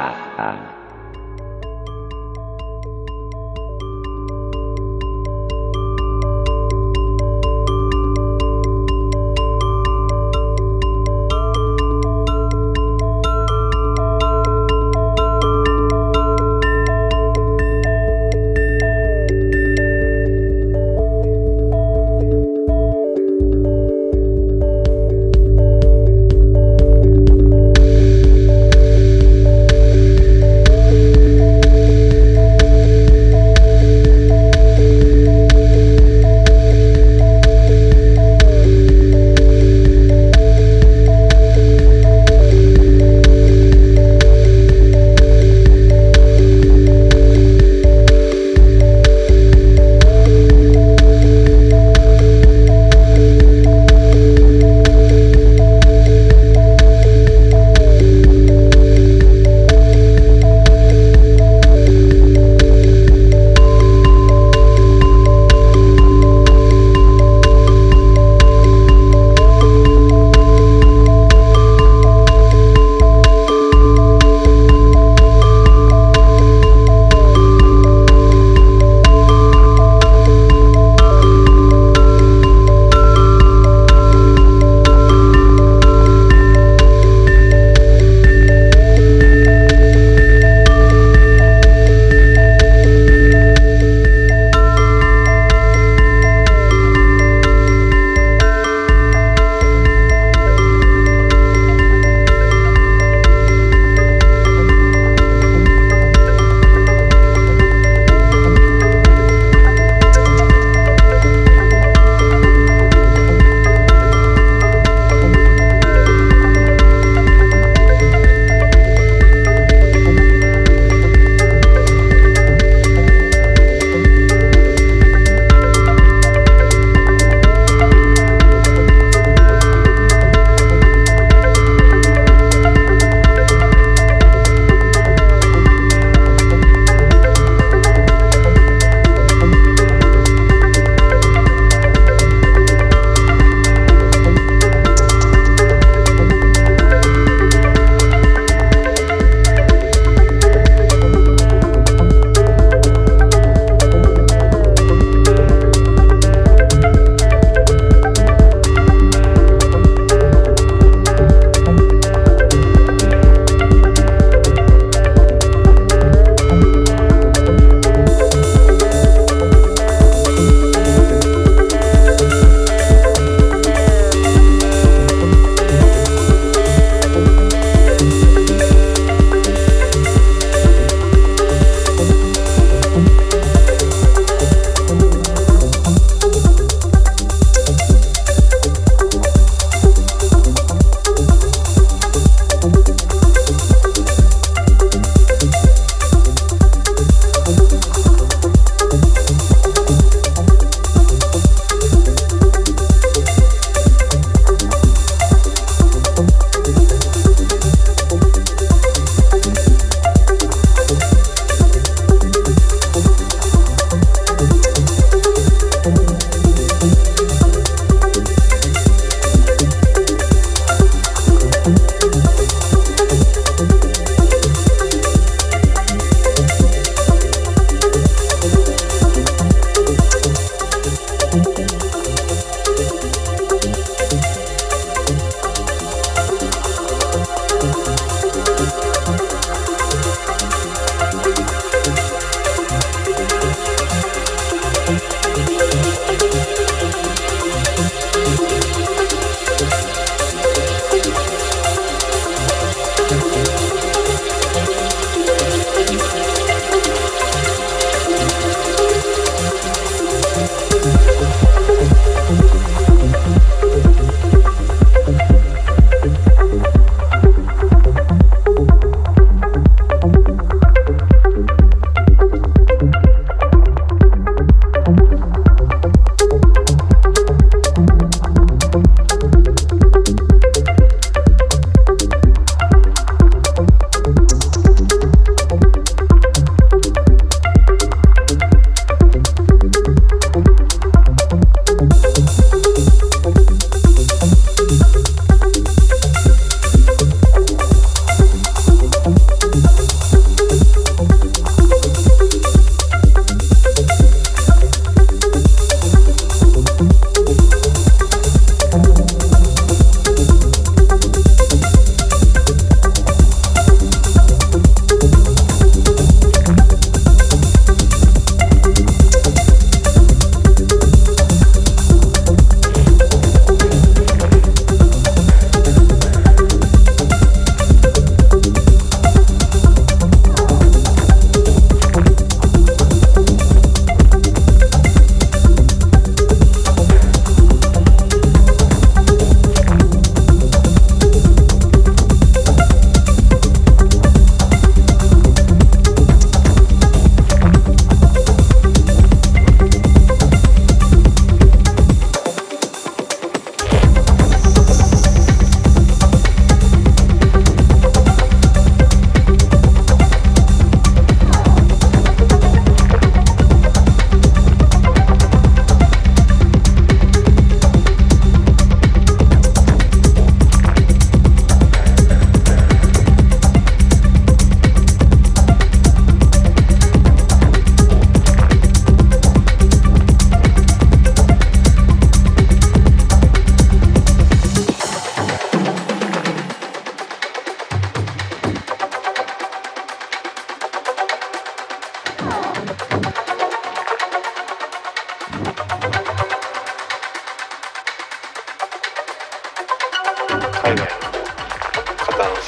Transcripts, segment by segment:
啊啊。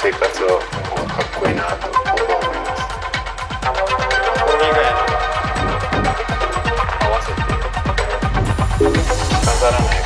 生活かっこいいなと僕は思います。これ以外の合わせて飾らない